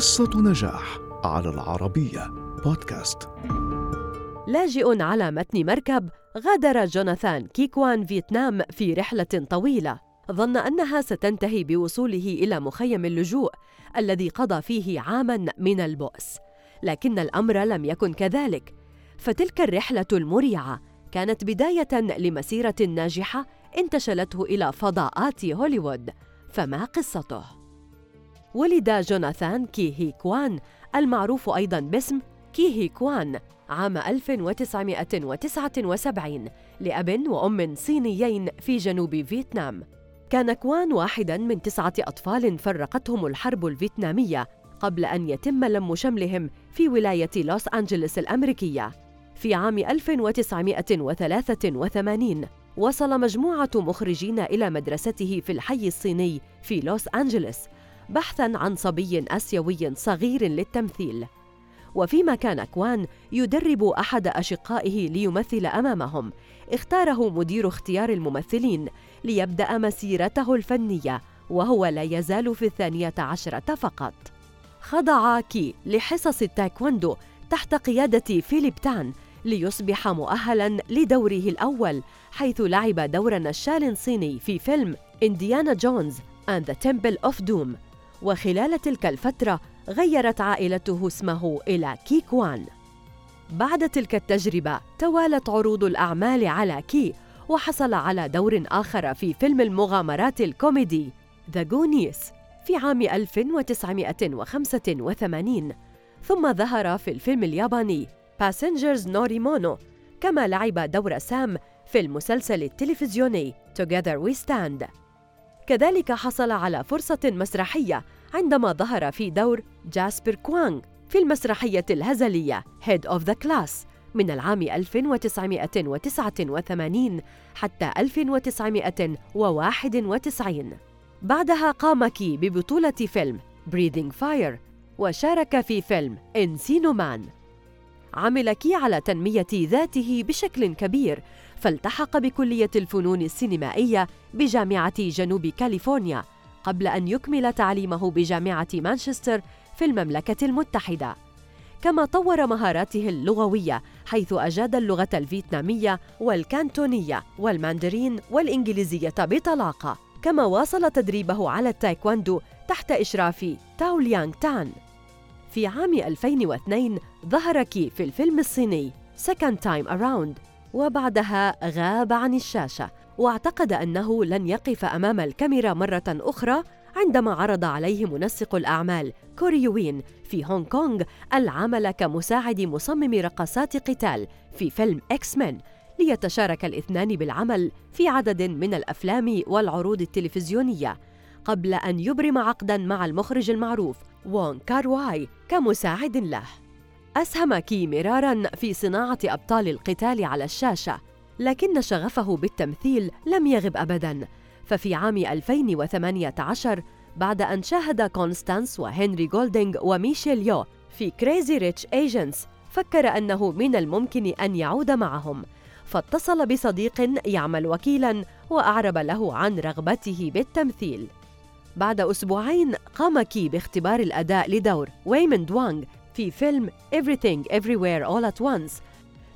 قصة نجاح على العربية بودكاست. لاجئ على متن مركب غادر جوناثان كيكوان فيتنام في رحلة طويلة. ظن أنها ستنتهي بوصوله إلى مخيم اللجوء الذي قضى فيه عاماً من البؤس. لكن الأمر لم يكن كذلك. فتلك الرحلة المريعة كانت بداية لمسيرة ناجحة انتشلته إلى فضاءات هوليوود. فما قصته؟ ولد جوناثان كي هي كوان المعروف أيضاً باسم كي هي كوان عام 1979 لأب وأم صينيين في جنوب فيتنام. كان كوان واحداً من تسعة أطفال فرقتهم الحرب الفيتنامية قبل أن يتم لم شملهم في ولاية لوس أنجلوس الأمريكية. في عام 1983 وصل مجموعة مخرجين إلى مدرسته في الحي الصيني في لوس أنجلوس بحثاً عن صبي آسيوي صغير للتمثيل. وفيما كان كوان يدرب أحد أشقائه ليمثل أمامهم اختاره مدير اختيار الممثلين ليبدأ مسيرته الفنية وهو لا يزال في الثانية عشرة فقط. خضع كي لحصص التايكوندو تحت قيادة فيليب تان ليصبح مؤهلا لدوره الأول حيث لعب دور نشال صيني في فيلم Indiana Jones and the Temple of Doom. وخلال تلك الفترة غيرت عائلته اسمه إلى كيكوان بعد تلك التجربة توالت عروض الأعمال على كي وحصل على دور آخر في فيلم المغامرات الكوميدي The Goonies في عام 1985 ثم ظهر في الفيلم الياباني Passengers نوريمونو كما لعب دور سام في المسلسل التلفزيوني Together We Stand. كذلك حصل على فرصة مسرحية عندما ظهر في دور جاسبر كوانغ في المسرحية الهزلية Head of the Class من العام 1989 حتى 1991 بعدها قام كي ببطولة فيلم Breathing Fire وشارك في فيلم Encino Man عمل كي على تنمية ذاته بشكل كبير. فالتحق بكلية الفنون السينمائية بجامعة جنوب كاليفورنيا قبل أن يكمل تعليمه بجامعة مانشستر في المملكة المتحدة. كما طور مهاراته اللغوية حيث أجاد اللغة الفيتنامية والكانتونية والماندرين والإنجليزية بطلاقة. كما واصل تدريبه على التايكواندو تحت إشراف تاو ليانغ تان. في عام 2002 ظهر كي في الفيلم الصيني Second Time Around وبعدها غاب عن الشاشة واعتقد أنه لن يقف أمام الكاميرا مرة أخرى عندما عرض عليه منسق الأعمال كوريوين في هونغ كونغ العمل كمساعد مصمم رقصات قتال في فيلم X-Men ليتشارك الاثنان بالعمل في عدد من الأفلام والعروض التلفزيونية. قبل أن يبرم عقداً مع المخرج المعروف وون كارواي كمساعد له. أسهم كي مرارا في صناعة أبطال القتال على الشاشة لكن شغفه بالتمثيل لم يغب أبداً. ففي عام 2018 بعد أن شاهد كونستانس وهنري جولدينغ وميشيل يو في Crazy Rich Asians فكر أنه من الممكن أن يعود معهم. فاتصل بصديق يعمل وكيلاً وأعرب له عن رغبته بالتمثيل. بعد أسبوعين قام كي باختبار الأداء لدور ويمن وانغ في فيلم Everything Everywhere All at Once.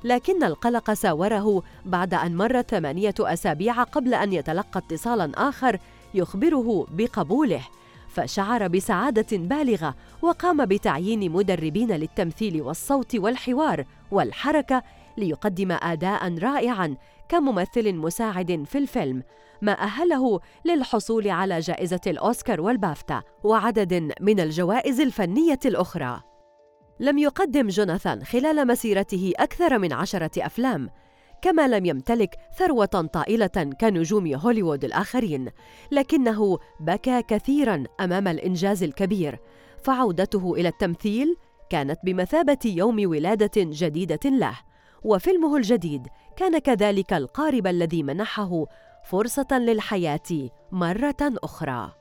لكن القلق ساوره بعد أن مر ثمانية أسابيع قبل أن يتلقى اتصالاً آخر يخبره بقبوله. فشعر بسعادة بالغة وقام بتعيين مدربين للتمثيل والصوت والحوار والحركة ليقدم أداء رائعاً كممثل مساعد في الفيلم ما أهله للحصول على جائزة الأوسكار والبافتا وعدد من الجوائز الفنية الأخرى. لم يقدم جوناثان خلال مسيرته أكثر من عشرة أفلام كما لم يمتلك ثروة طائلة كنجوم هوليوود الآخرين لكنه بكى كثيرا أمام الإنجاز الكبير فعودته إلى التمثيل كانت بمثابة يوم ولادة جديدة له. وفيلمه الجديد. كان كذلك القارب الذي منحه فرصة للحياة مرة أخرى.